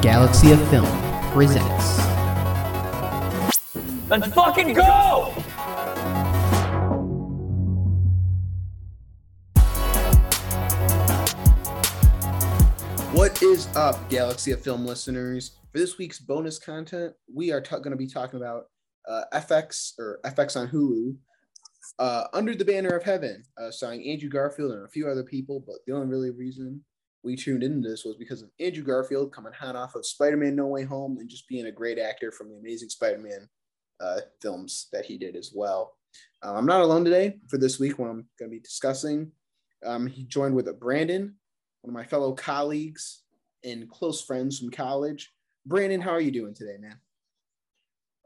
Galaxy of Film presents. Let's fucking go! What is up, Galaxy of Film listeners? For this week's bonus content, we are going to be talking about uh, FX or FX on Hulu, uh, Under the Banner of Heaven, uh, starring Andrew Garfield and a few other people. But the only really reason we tuned into this was because of Andrew Garfield coming hot off of Spider-Man: No Way Home and just being a great actor from the Amazing Spider-Man uh, films that he did as well. Uh, I'm not alone today for this week when I'm going to be discussing. Um, he joined with a Brandon, one of my fellow colleagues and close friends from college. Brandon, how are you doing today, man?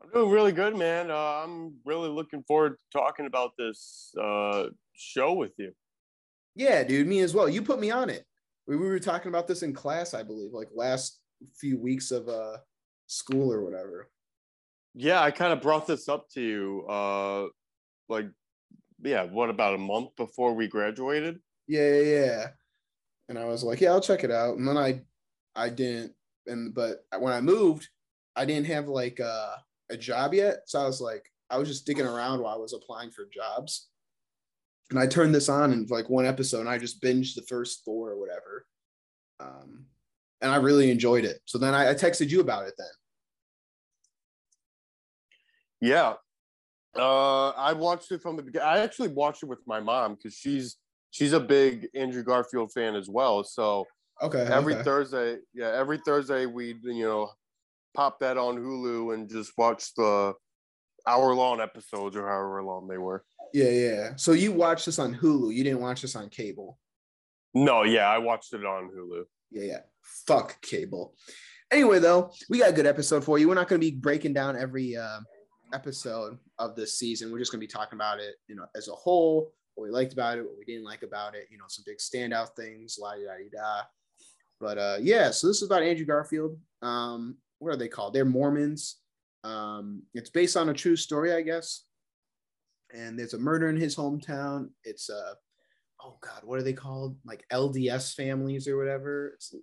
I'm doing really good, man. Uh, I'm really looking forward to talking about this uh, show with you. Yeah, dude, me as well. You put me on it. We, we were talking about this in class, I believe, like last few weeks of uh, school or whatever. Yeah, I kind of brought this up to you, uh, like, yeah, what about a month before we graduated? Yeah, yeah, yeah. And I was like, yeah, I'll check it out. And then I, I didn't. And but when I moved, I didn't have like uh, a job yet, so I was like, I was just digging around while I was applying for jobs. And I turned this on in like one episode, and I just binged the first four or whatever. Um, and I really enjoyed it. So then I, I texted you about it then. Yeah. Uh, I watched it from the beginning. I actually watched it with my mom because she's she's a big Andrew Garfield fan as well. So Okay. every okay. Thursday, yeah, every Thursday we'd you know pop that on Hulu and just watch the hour long episodes or however long they were. Yeah, yeah. So you watched this on Hulu. You didn't watch this on cable. No, yeah, I watched it on Hulu. Yeah, yeah. Fuck cable. Anyway, though, we got a good episode for you. We're not going to be breaking down every uh, episode of this season. We're just going to be talking about it, you know, as a whole. What we liked about it, what we didn't like about it. You know, some big standout things. La da da da. But uh, yeah, so this is about Andrew Garfield. Um, what are they called? They're Mormons. Um, it's based on a true story, I guess. And there's a murder in his hometown. It's uh, oh god, what are they called? Like LDS families or whatever. It's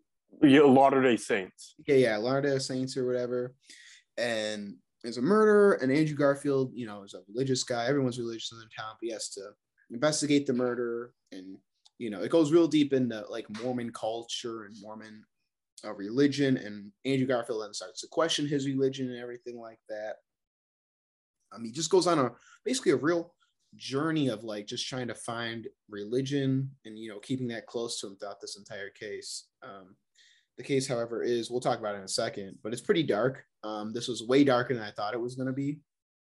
Yeah, Latter Day Saints. yeah, yeah, Latter-day Saints or whatever. And there's a murder, and Andrew Garfield, you know, is a religious guy. Everyone's religious in the town, but he has to investigate the murder, and you know, it goes real deep into like Mormon culture and Mormon uh, religion. And Andrew Garfield then starts to question his religion and everything like that. He just goes on a basically a real journey of like just trying to find religion and you know keeping that close to him throughout this entire case. Um, the case, however, is we'll talk about it in a second, but it's pretty dark. Um, this was way darker than I thought it was going to be,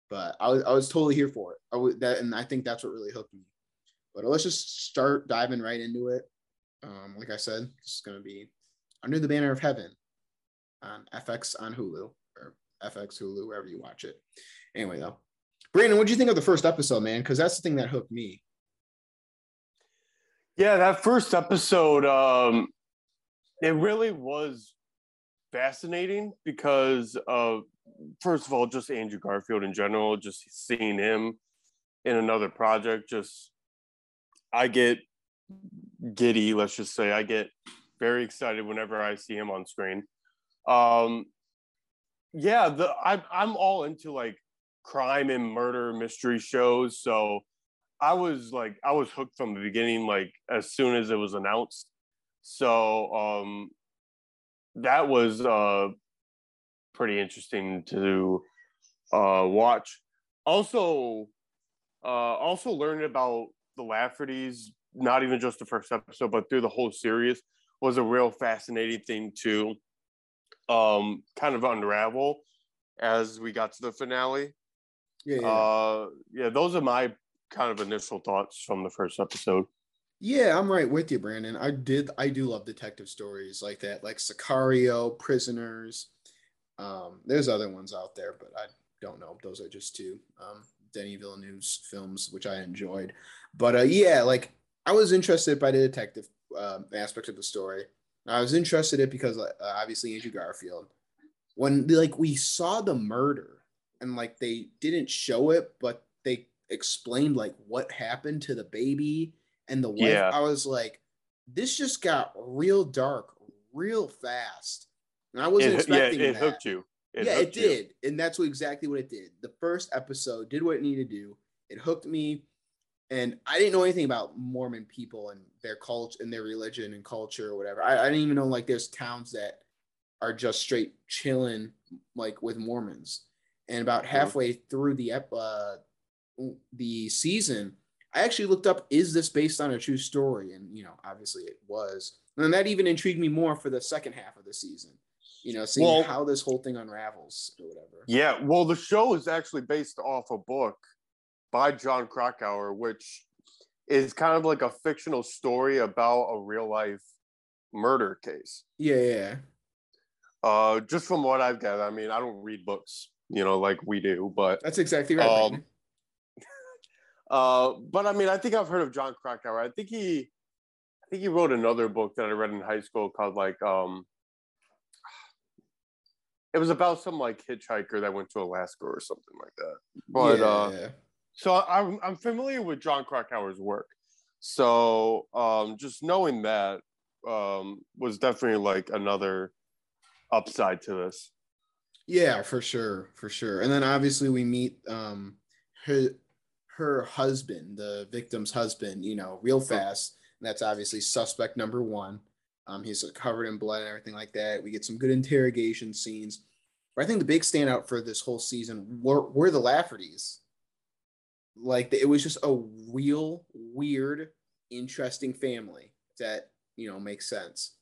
but I was I was totally here for it. That, and I think that's what really hooked me. But let's just start diving right into it. Um, like I said, it's going to be Under the Banner of Heaven on FX on Hulu or FX Hulu wherever you watch it. Anyway, though, Brandon, what do you think of the first episode, man? Because that's the thing that hooked me. Yeah, that first episode, um, it really was fascinating because of first of all, just Andrew Garfield in general, just seeing him in another project, just I get giddy, let's just say. I get very excited whenever I see him on screen. Um yeah, the I I'm all into like crime and murder mystery shows, so I was like I was hooked from the beginning, like as soon as it was announced. So um that was uh pretty interesting to uh watch. Also uh also learning about the Laffertys, not even just the first episode, but through the whole series was a real fascinating thing to um kind of unravel as we got to the finale. Yeah, yeah. Uh yeah, those are my kind of initial thoughts from the first episode. Yeah, I'm right with you, Brandon. I did I do love detective stories like that, like Sicario, Prisoners. Um, there's other ones out there, but I don't know. Those are just two. Um, Denis Villeneuve's films, which I enjoyed. But uh, yeah, like I was interested by the detective um aspect of the story. I was interested in it because uh, obviously Andrew Garfield. When like we saw the murder and like they didn't show it, but they explained like what happened to the baby and the wife. Yeah. I was like, this just got real dark real fast. And I wasn't It, yeah, expecting it that. hooked you. yeah, it hooked you. did, and that's what exactly what it did. The first episode did what it needed to do. It hooked me, and I didn't know anything about Mormon people and their culture and their religion and culture or whatever. I, I didn't even know like there's towns that are just straight chilling like with Mormons. And about halfway through the uh, the season, I actually looked up is this based on a true story, and you know obviously it was, and that even intrigued me more for the second half of the season. You know, seeing Well- how this whole thing unravels or whatever. Yeah, well, the show is actually based off a book by Jon Krakauer, which is kind of like a fictional story about a real life murder case. Yeah, yeah. Uh, just from what I've gathered, I mean, I don't read books, you know, like we do, but That's exactly right. Um, uh, but I mean, I think I've heard of Jon Krakauer. I think he, I think he wrote another book that I read in high school called like, um, it was about some like hitchhiker that went to Alaska or something like that. But yeah, uh. So I'm I'm familiar with Jon Krakauer's work. So um, just knowing that um, was definitely like another upside to this. Yeah, for sure, for sure. And then obviously we meet um her her husband, the victim's husband, you know, real fast. And that's obviously suspect number one. Um, he's covered in blood and everything like that. We get some good interrogation scenes. But I think the big standout for this whole season were, were the Laffertys. Like it was just a real weird, interesting family that you know makes sense.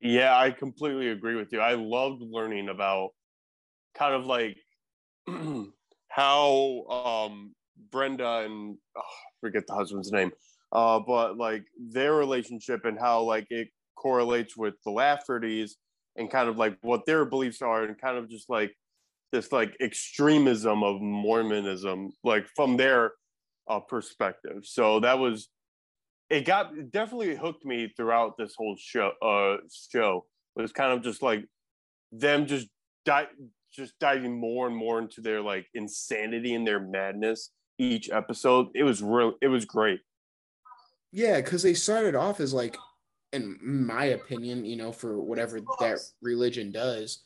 Yeah, I completely agree with you. I loved learning about kind of like how um, Brenda and oh, forget the husband's name, uh, but like their relationship and how like it correlates with the Laffertys and kind of like what their beliefs are and kind of just like this like extremism of Mormonism, like from their uh, perspective. So that was it got it definitely hooked me throughout this whole show uh show. It was kind of just like them just di- just diving more and more into their like insanity and their madness each episode. It was real it was great. Yeah, because they started off as like, in my opinion, you know, for whatever that religion does,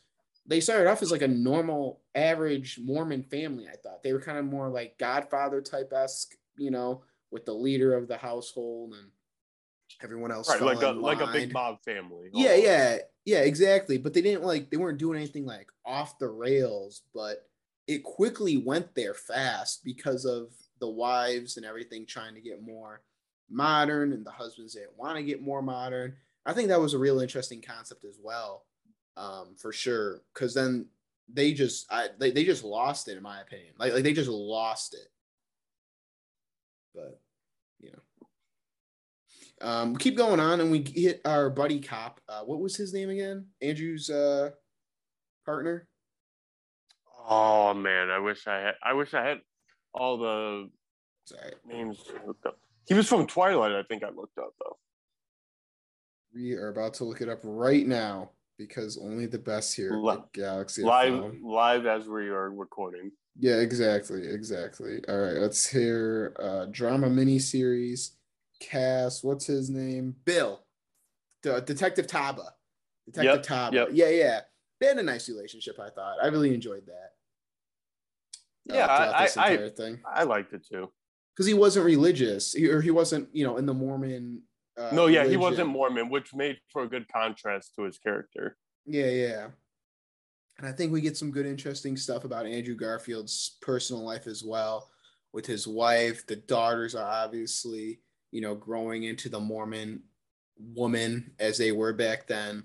they started off as like a normal, average Mormon family. I thought. They were kind of more like Godfather type esque, you know, with the leader of the household and everyone else. right like a like a big mob family Yeah, almost. yeah, yeah, exactly. But they didn't like they weren't doing anything like off the rails, but it quickly went there fast because of the wives and everything trying to get more modern and the husbands didn't want to get more modern. I think that was a real interesting concept as well. Um, for sure. Cause then they just I they, they just lost it in my opinion. Like like they just lost it. But. Um, keep going on, and we hit our buddy cop. Uh, what was his name again? Andrew's uh, partner. oh man i wish i had i wish i had all the Sorry, names looked up he was from twilight i think i looked up though we are about to look it up right now because only the best here. Li- Galaxy live FM. live as we are recording Yeah, exactly, exactly. All right, let's hear uh, drama miniseries cast. What's his name? Bill, the Detective Taba. Detective Yep, Taba. yep. Yeah, yeah. They had a nice relationship. I thought. I really enjoyed that. Yeah, throughout I- this I- thing. i liked it too because he wasn't religious he, or he wasn't you know in the mormon uh, no yeah he wasn't mormon which made for a good contrast to his character yeah yeah and i think we get some good interesting stuff about andrew garfield's personal life as well with his wife the daughters are obviously you know growing into the mormon woman as they were back then.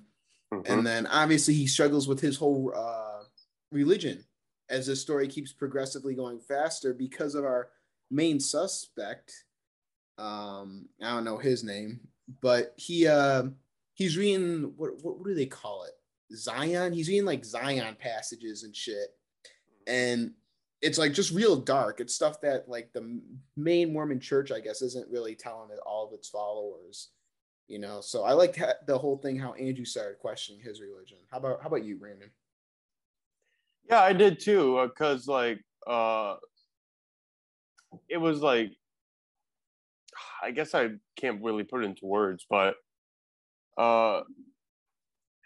Mhm. and then obviously he struggles with his whole uh, religion as the story keeps progressively going faster because of our main suspect. Um i don't know his name but he uh he's reading what, what what do they call it? Zion? He's reading like zion passages and shit. And it's like just real dark. It's stuff that like the main mormon church i guess isn't really telling it all of its followers you know? So i liked ha- the whole thing how andrew started questioning his religion. How about how about you brandon? Yeah, I did too. Because like, uh, it was like, I guess I can't really put it into words, but uh,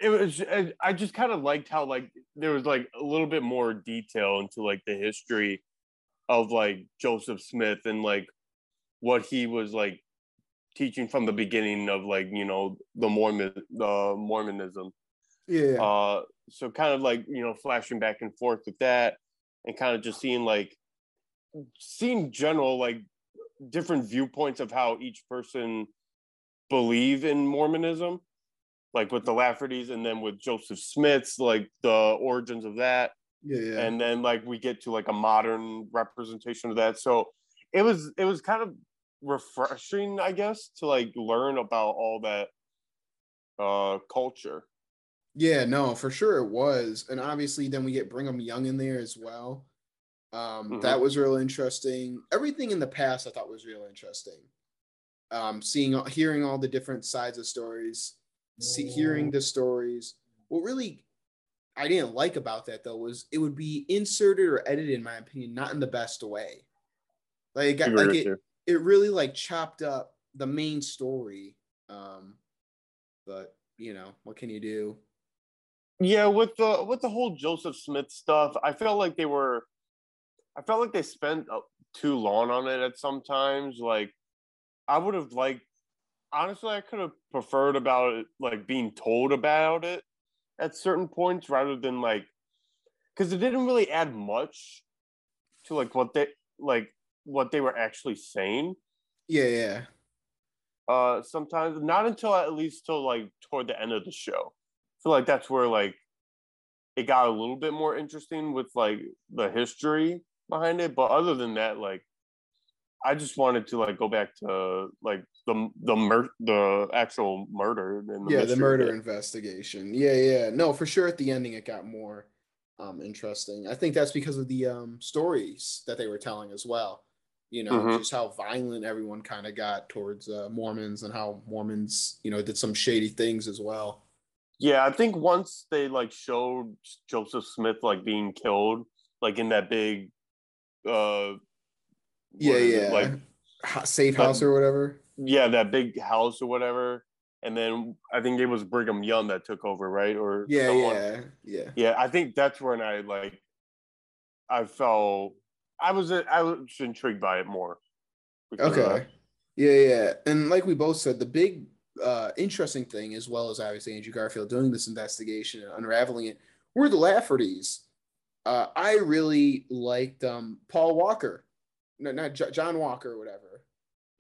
it was I- I just kind of liked how like there was like a little bit more detail into like the history of like Joseph Smith and like what he was like teaching from the beginning of like you know the Mormon the Mormonism. Yeah. Uh, so kind of like you know flashing back and forth with that, and kind of just seeing like seeing general like different viewpoints of how each person believe in Mormonism, like with the Laffertys, and then with Joseph Smith's like the origins of that, yeah. Yeah. and then like we get to like a modern representation of that. So it was it was kind of refreshing, I guess, to like learn about all that uh culture. Yeah, no, for sure it was. And obviously then we get Brigham Young in there as well. Um, Mhm. that was real interesting. Everything in the past I thought was real interesting. Um, seeing hearing all the different sides of stories, see, hearing the stories. What really I didn't like about that though was it would be inserted or edited, in my opinion, not in the best way. Like it got Agree like it, you. it really like chopped up the main story. Um, but you know, what can you do? Yeah, with the with the whole Joseph Smith stuff, I felt like they were, I felt like they spent uh, too long on it at sometimes. Like, I would have liked, honestly, I could have preferred about it like being told about it at certain points rather than like, because it didn't really add much to like what they like what they were actually saying. Yeah, yeah. uh sometimes not until at least till like toward the end of the show I feel like that's where like it got a little bit more interesting with like the history behind it but other than that like i just wanted to like go back to like the the mur- the actual murder and yeah, the mystery of murder investigation. Yeah, yeah. No, for sure at the ending it got more um interesting. I think that's because of the um stories that they were telling as well. You know, Mhm. just how violent everyone kind of got towards uh, Mormons and how Mormons, you know, did some shady things as well. yeah i think once they like showed joseph smith like being killed like in that big uh what Yeah, it, yeah. like safe but- house or whatever. Yeah, that big house or whatever. And then I think it was Brigham Young that took over, right? Or Yeah, someone. yeah, yeah. yeah. I think that's when I like, I felt I was I was intrigued by it more. Okay. Yeah, yeah. And like we both said, the big uh interesting thing, as well as obviously Andrew Garfield doing this investigation and unraveling it, were the Laffertys. Uh I really liked um Paul Walker. No, not Jo- John Walker or whatever.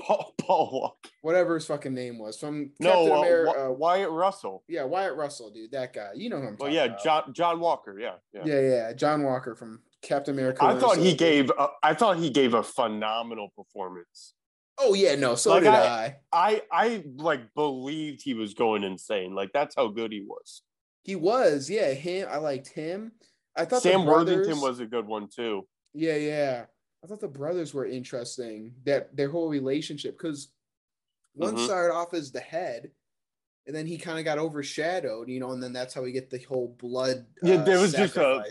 Paul Paul Walker. Whatever his fucking name was. From No, Captain uh, America. Uh, Wyatt Russell. yeah, Wyatt Russell, dude. That guy. You know who I'm Well, yeah, about. John John Walker. Yeah, yeah. Yeah, yeah. John Walker from Captain America. I thought he gave. A, I thought he gave a phenomenal performance. Oh yeah, no, so Like, did I- I. I I like believed he was going insane. Like that's how good he was. He was, yeah. Him, I liked him. I thought Sam brothers, Worthington was a good one too. Yeah, yeah. I thought the brothers were interesting. That their whole relationship, because one Mhm. started off as the head, and then he kind of got overshadowed, you know, and then that's how we get the whole blood. Yeah, uh, there was just a-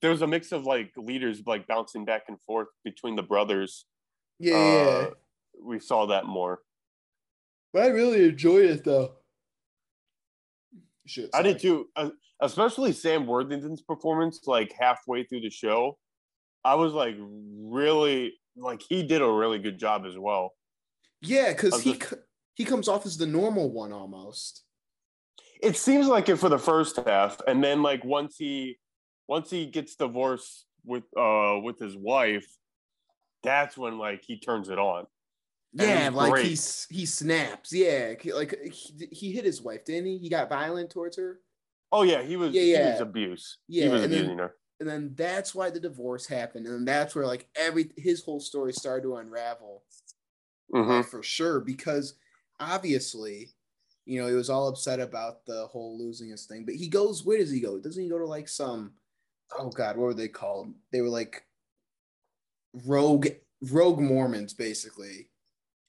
there was a mix of like leaders like bouncing back and forth between the brothers. yeah, yeah. Uh, we saw that more. But I really enjoyed it though. Shit, I did too, uh, especially Sam Worthington's performance. Like halfway through the show, I was like really like he did a really good job as well. Yeah, because he just- he comes off as the normal one almost. It seems like it for the first half, and then like once he once he gets divorced with uh with his wife, that's when like he turns it on. Yeah, like great. he's he snaps. Yeah, like he, he hit his wife, didn't he? He got violent towards her. Oh yeah, he was Yeah, he was abuse. Yeah, he was and then- abusing her. And then that's why the divorce happened and that's where like every his whole story started to unravel uh, Mhm. for sure because obviously you know he was all upset about the whole losing his thing but he goes where does he go? Doesn't he go to like some oh god what were they called? They were like rogue rogue mormons basically.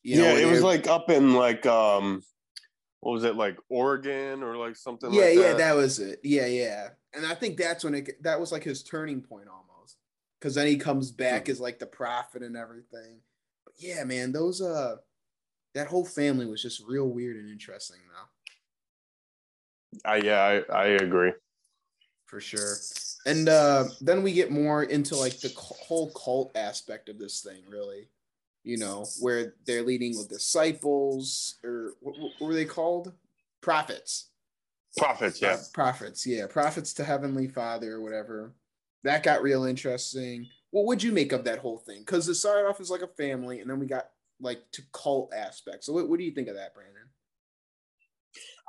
You know, yeah, it was like up in like um, what was it like Oregon or like something? yeah like yeah that. that was it yeah yeah and i think that's when it that was like his turning point almost because then he comes back Hmm. as like the prophet and everything but yeah man those uh that whole family was just real weird and interesting though I yeah, I, I agree. for sure. And uh, then we get more into like the whole cult aspect of this thing, really. You know, where they're leading with disciples, or what, what were they called? Prophets. Prophets, yeah. Uh, prophets, yeah, prophets to Heavenly Father or whatever. That got real interesting. What would you make of that whole thing? Because it started off as like a family, and then we got like to cult aspects. So, what, what do you think of that, Brandon?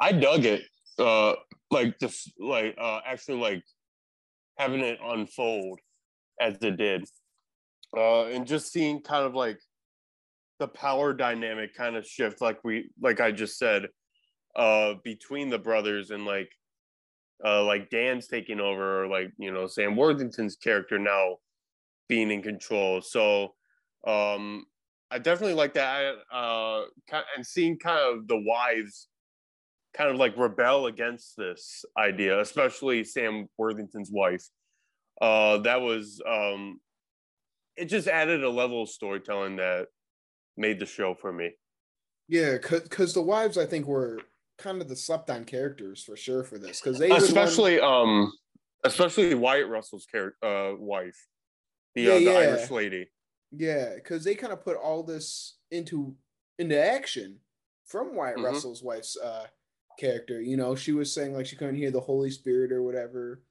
I dug it. Uh, like the like uh actually like having it unfold as it did, uh, and just seeing kind of like the power dynamic kind of shift, like we like I just said, uh, between the brothers and like uh like Dan's taking over, or like you know Sam Worthington's character now being in control. So um I definitely like that. Uh, and seeing kind of the wives kind of like rebel against this idea, especially Sam Worthington's wife. Uh, that was um, it. Just added a level of storytelling that made the show for me. Yeah, because the wives, I think, were kind of the slept on characters for sure for this. Because they the one- especially um, especially Wyatt Russell's character, uh, wife, the Yeah, uh, the yeah. Irish lady. Yeah, because they kind of put all this into into action from Wyatt Mhm. Russell's wife's uh character. You know, she was saying like she couldn't hear the Holy Spirit or whatever.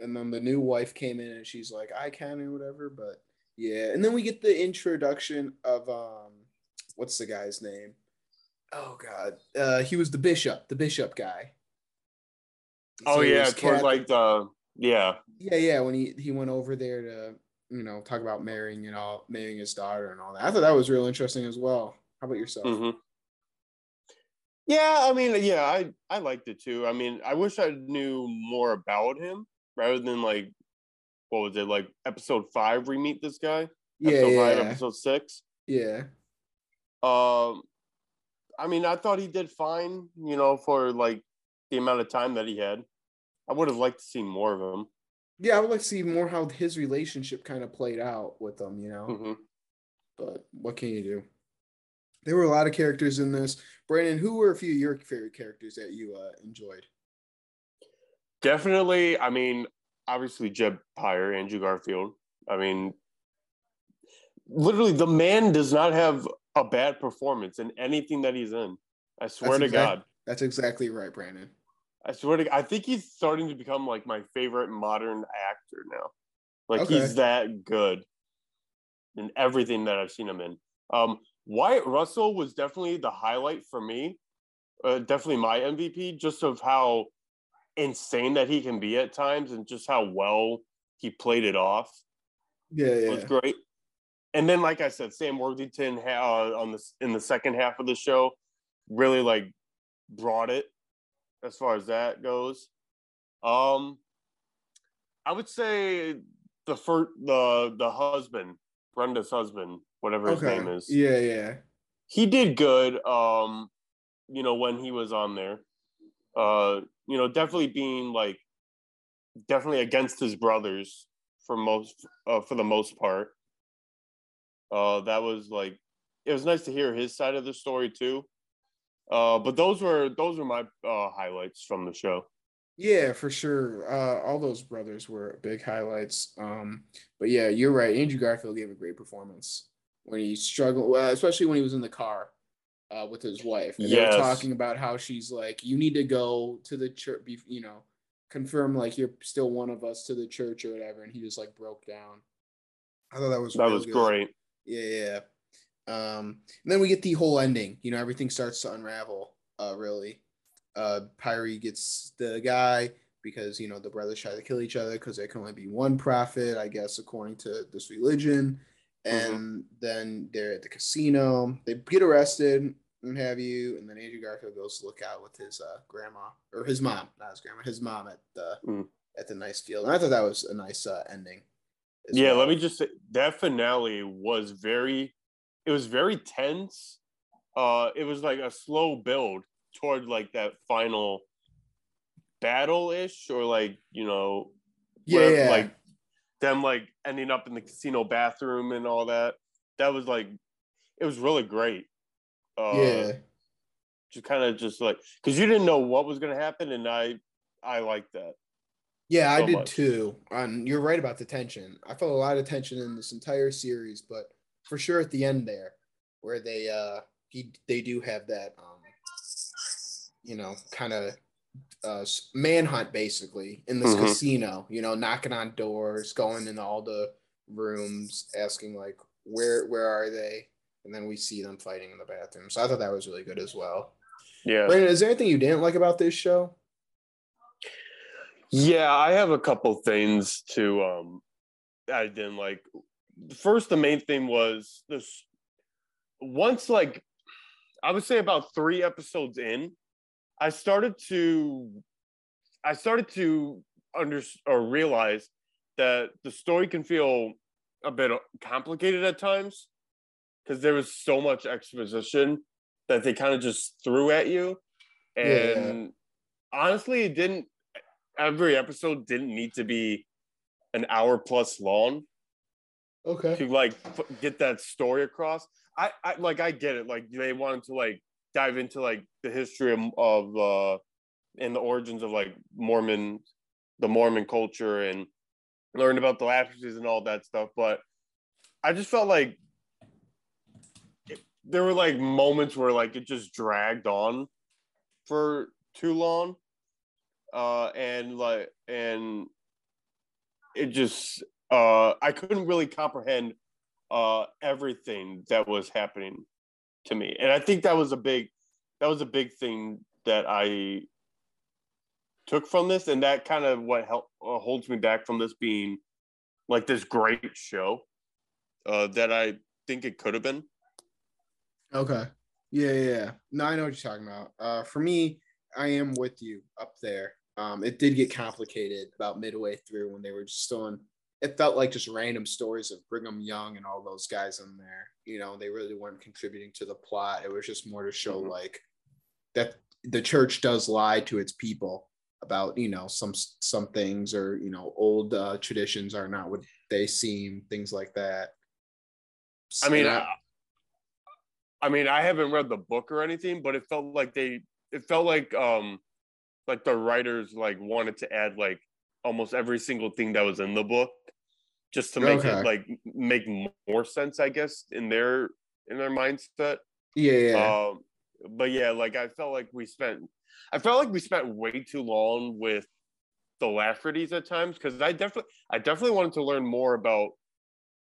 And then the new wife came in and she's like, I can or whatever. But yeah. And then we get the introduction of um what's the guy's name? Oh god. Uh he was the bishop, the bishop guy. Oh So he yeah, towards like the yeah. Yeah, yeah. When he he went over there to you know talk about marrying, you know, marrying his daughter and all that. I thought that was real interesting as well. How about yourself? hmm Yeah, I mean, yeah, I I liked it too. I mean, I wish I knew more about him rather than like what was it like episode five? We meet this guy. Yeah, episode yeah, five, episode six. yeah. Um, I mean, I thought he did fine. You know, for like the amount of time that he had. I would have liked to see more of him. Yeah, I would like to see more how his relationship kind of played out with them, you know. hmm But what can you do? There were a lot of characters in this. Brandon, who were a few of your favorite characters that you uh, enjoyed? Definitely. I mean, obviously Jeb Pyre, Andrew Garfield. I mean, literally, the man does not have a bad performance in anything that he's in. I swear to exact- God. That's exactly right, Brandon. I swear to I think he's starting to become like my favorite modern actor now. Like Okay. he's that good in everything that I've seen him in. Um Wyatt Russell was definitely the highlight for me. Uh, definitely my MVP just of how insane that he can be at times and just how well he played it off Yeah, yeah. was great. And then, like I said, Sam Worthington ha- uh, on the in the second half of the show really like brought it as far as that goes. Um, I would say the first the the husband, Brenda's husband, whatever his Okay. name is, Yeah, yeah. he did good. Um, you know when he was on there, uh, you know definitely being like definitely against his brothers for most uh, for the most part. Uh, that was like it was nice to hear his side of the story too. Uh, but those were those were my uh, highlights from the show. Yeah, for sure. Uh, all those brothers were big highlights. Um, but yeah, you're right. Andrew Garfield gave a great performance when he struggled, well, especially when he was in the car uh, with his wife. And they Yes. were talking about how she's like, you need to go to the church, you know, confirm like you're still one of us to the church or whatever. And he just like broke down. I thought that was That was good. great. Yeah, yeah. Um, and then we get the whole ending. You know, everything starts to unravel. Uh, really. Uh, Pyre gets the guy because you know the brothers try to kill each other because there can only be one prophet, I guess, according to this religion. And then they're at the casino. They get arrested and have you. And then Andrew Garfield goes to look out with his uh, grandma or his mom, not his grandma, his mom at the Mm. at the nice field. And I thought that was a nice uh, ending. yeah, well. let me just say that finale was very it was very tense. Uh it was like a slow build toward like that final battle ish or like, you know, Yeah, whatever, yeah. like them like ending up in the casino bathroom and all that. That was like it was really great. Uh yeah. just kind of just like because you didn't know what was going to happen, and I I like that. Yeah, so I did much. too. And you're right about the tension. I felt a lot of tension in this entire series, but for sure at the end there, where they uh he they do have that um you know kind of uh manhunt basically in this Mhm. casino. You know, knocking on doors, going in all the rooms, asking like where where are they, and then we see them fighting in the bathroom. So I thought that was really good as well. Yeah, Brandon, is there anything you didn't like about this show? yeah. I have a couple things to um I didn't like. First, the main thing was this. Once, like, I would say about three episodes in, I started to, I started to under or realize that the story can feel a bit complicated at times because there was so much exposition that they kind of just threw at you, Yeah. and honestly, it didn't. Every episode didn't need to be an hour plus long Okay. to like f- get that story across. I, I like I get it. Like they wanted to like dive into like the history of, of uh and the origins of like Mormon, the Mormon culture, and learn about the Laffertys and all that stuff. But I just felt like there were like moments where like it just dragged on for too long, uh, and like and it just uh, I couldn't really comprehend uh, everything that was happening to me, and I think that was a big that was a big thing that I took from this, and that kind of what help uh, holds me back from this being like this great show uh, that I think it could have been. Okay. Yeah, yeah, yeah. No, I know what you're talking about. Uh, for me, I am with you up there. Um, it did get complicated about midway through when they were just throwing. It felt like just random stories of Brigham Young and all those guys in there. You know, they really weren't contributing to the plot. It was just more to show Mhm. like that the church does lie to its people about you know some some things or you know old uh, traditions are not what they seem. Things like that. I mean, I, I mean, I haven't read the book or anything, but it felt like they, it felt like, um, like the writers like wanted to add like almost every single thing that was in the book, just to make Okay. it like make more sense, I guess, in their in their mindset. yeah, yeah. Um, but yeah, like I felt like we spent, I felt like we spent way too long with the Laffertys at times because I definitely, I definitely wanted to learn more about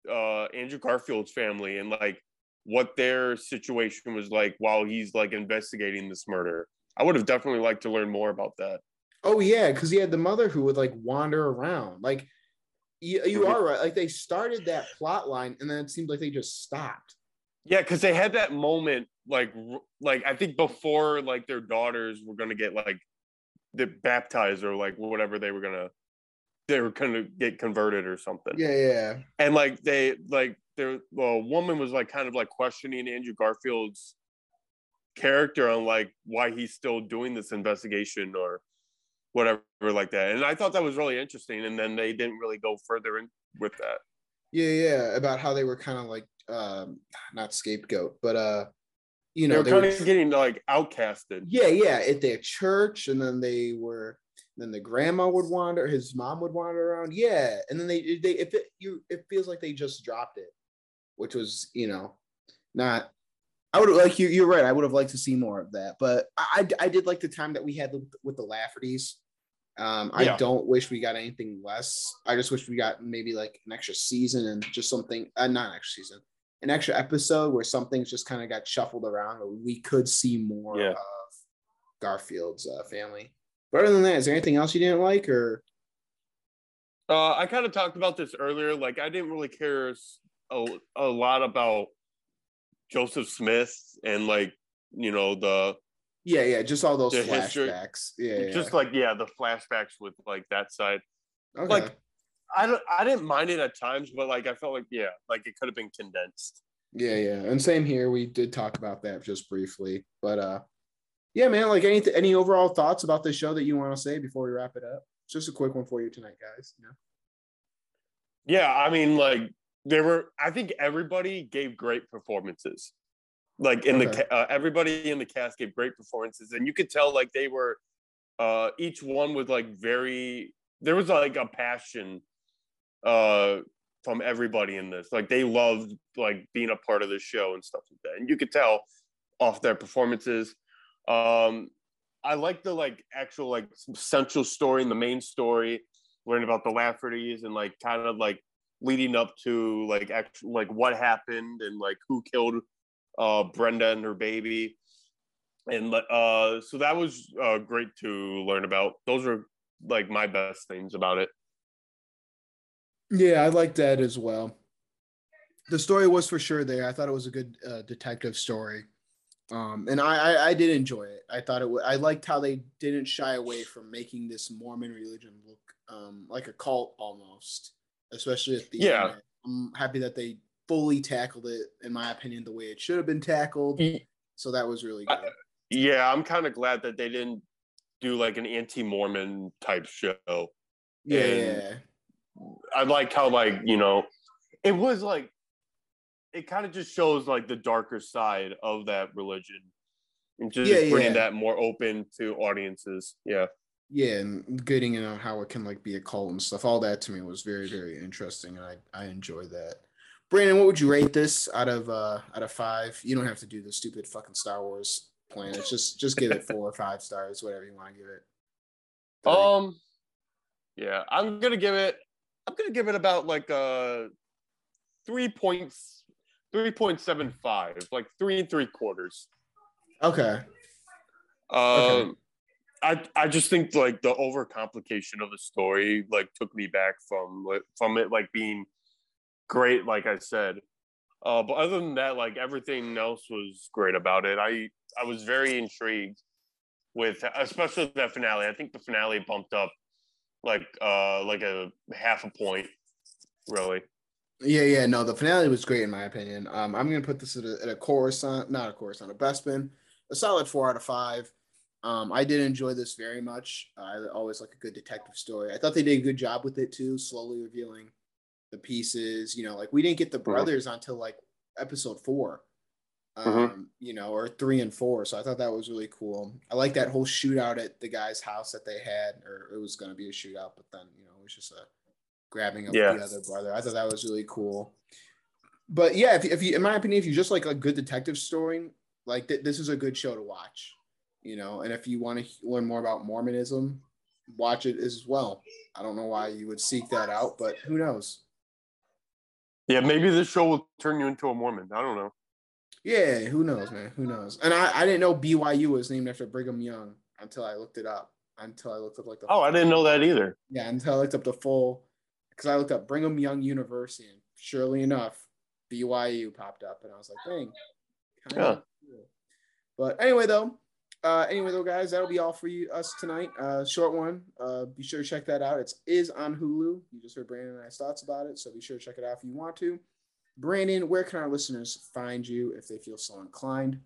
uh Andrew Garfield's family and like what their situation was like while he's like investigating this murder. I would have definitely liked to learn more about that. Oh yeah, because he had the mother who would like wander around. Like you, you Mhm. are right. Like they started that plot line and then it seemed like they just stopped. Yeah, because they had that moment, like, like I think before, like their daughters were gonna get like, the baptized or like whatever they were gonna, they were gonna get converted or something. Yeah, yeah. and like they like there the woman was like kind of like questioning Andrew Garfield's character on like why he's still doing this investigation or whatever like that. And I thought that was really interesting. And then they didn't really go further in with that. Yeah, yeah. About how they were kind of like um not scapegoat, but uh you They know, were they kind were, of getting like outcasted. yeah, yeah, at their church, and then they were then the grandma would wander, his mom would wander around. Yeah. And then they they if it you it feels like they just dropped it, which was, you know, not I would like you. You're right. I would have liked to see more of that, but I, I, did like the time that we had with, the Laffertys. Um, I Yeah. don't wish we got anything less. I just wish we got maybe like an extra season and just something, uh, not an extra season, an extra episode where something's just kind of got shuffled around, or we could see more Yeah. of Garfield's uh, family. But other than that, is there anything else you didn't like, or Uh, I kind of talked about this earlier. Like I didn't really care a, a lot about Joseph Smith and like, you know, the yeah, yeah, just all those The history- flashbacks. Yeah, yeah. just like, yeah, the flashbacks with like that side. okay. like, I don't I didn't mind it at times, but like I felt like yeah, like it could have been condensed. Yeah, yeah. And same here. We did talk about that just briefly. But uh yeah, man, like any any overall thoughts about the show that you want to say before we wrap it up? It's just a quick one for you tonight, guys. You know? Yeah, I mean like there were I think everybody gave great performances. Like in the Okay. ca- uh, everybody in the cast gave great performances, and you could tell like they were uh, each one was like very there was like a passion uh, from everybody in this. Like they loved like being a part of the show and stuff like that, and you could tell off their performances. Um, I like the like actual like central story and the main story, learning about the Laffertys and like kind of like leading up to like actual like what happened and like who killed uh Brenda and her baby. And uh so that was uh great to learn about. Those are like my best things about it. Yeah, I like that as well. The story was for sure there. I thought it was a good uh, detective story, um, and I, I I did enjoy it. I thought it. wa- I liked how they didn't shy away from making this Mormon religion look um, like a cult almost, especially at the Yeah. end. I'm happy that they fully tackled it, in my opinion, the way it should have been tackled. Mm. So that was really I- good. Yeah, I'm kind of glad that they didn't do like an anti-Mormon type show. Yeah, and- yeah. I like how like you know, it was like it kind of just shows like the darker side of that religion, and just Yeah, bringing yeah. that more open to audiences. Yeah, yeah and getting in on how it can like be a cult and stuff all that to me was very very interesting and i i enjoyed that brandon what would you rate this out of uh out of five you don't have to do the stupid fucking star wars plan it's just just give it four or five stars whatever you want to give it Three. um, yeah, I'm gonna give it. I'm gonna give it about like uh three points, three point seven five, like three and three quarters. okay Um, Okay. I I just think like the overcomplication of the story like took me back from from it like being great, like I said. Uh, but other than that, like everything else was great about it. I I was very intrigued with especially that finale. I think the finale bumped up like uh like a half a point, really. yeah yeah no the finale was great in my opinion um i'm gonna put this at a, at a coruscant not a coruscant a bespin a solid four out of five um i did enjoy this very much. I always like a good detective story. I thought they did a good job with it too slowly revealing the pieces you know like we didn't get the brothers until like episode four um Mhm. you know or three and four so i thought that was really cool. I like that whole shootout at the guy's house that they had or it was going to be a shootout but then you know it was just a grabbing of Yeah. the other brother. I thought that was really cool. But yeah if, if you in my opinion if you just like a good detective story like th- this is a good show to watch you know and if you want to learn more about mormonism watch it as well i don't know why you would seek that out but who knows Yeah, maybe this show will turn you into a Mormon. I don't know. Yeah, who knows, man? Who knows? And I, I didn't know BYU was named after Brigham Young until I looked it up. Until I looked up like the Oh, I didn't know that either. yeah, until I looked up the full because I looked up Brigham Young University and surely enough, BYU popped up and I was like, dang. Yeah. cool. But anyway though, uh anyway though guys, that'll be all for you us tonight. Uh short one. Uh be sure to check that out. It's is on Hulu. You just heard Brandon and I's thoughts about it, so be sure to check it out if you want to. Brandon, where can our listeners find you if they feel so inclined?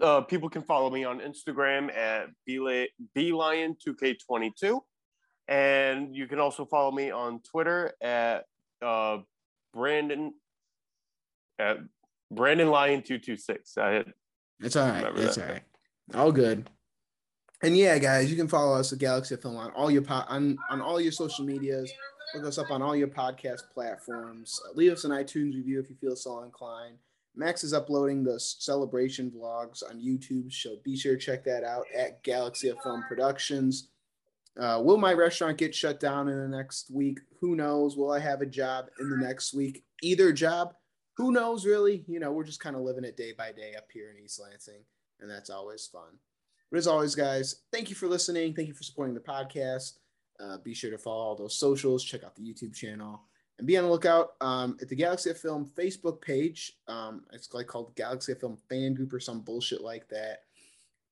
uh, people can follow me on Instagram at blion2k22, and you can also follow me on Twitter at uh, Brandon at Brandon Lion two two six. I It's all right. Remember It's that. all right. All good. And yeah, guys, you can follow us at Galaxy of Film on all your po- on on all your social medias. Look us up on all your podcast platforms. Uh, leave us an iTunes review if you feel so inclined. Max is uploading the celebration vlogs on YouTube, so be sure to check that out at Galaxy of Film Productions. Uh, will my restaurant get shut down in the next week? Who knows? Will I have a job in the next week? Either job, who knows really? You know, we're just kind of living it day by day up here in East Lansing, and that's always fun. But as always, guys, thank you for listening. Thank you for supporting the podcast. Uh, be sure to follow all those socials, check out the YouTube channel, and be on the lookout um, at the Galaxy of Film Facebook page. Um, it's like called Galaxy of Film Fan Group or some bullshit like that.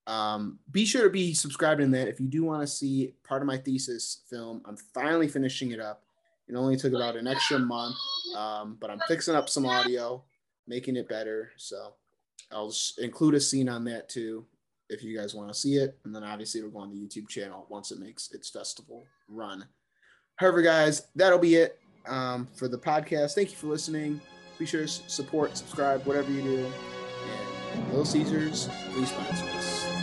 Um, be sure to be subscribed in that if you do want to see part of my thesis film. I'm finally finishing it up. It only took about an extra month, um, but I'm fixing up some audio, making it better. So I'll include a scene on that too if you guys want to see it. And then obviously it'll go on the YouTube channel once it makes its festival run. However, guys, that'll be it um, for the podcast. Thank you for listening. Be sure to support, subscribe, whatever you do. And Little Caesars, please sponsor us.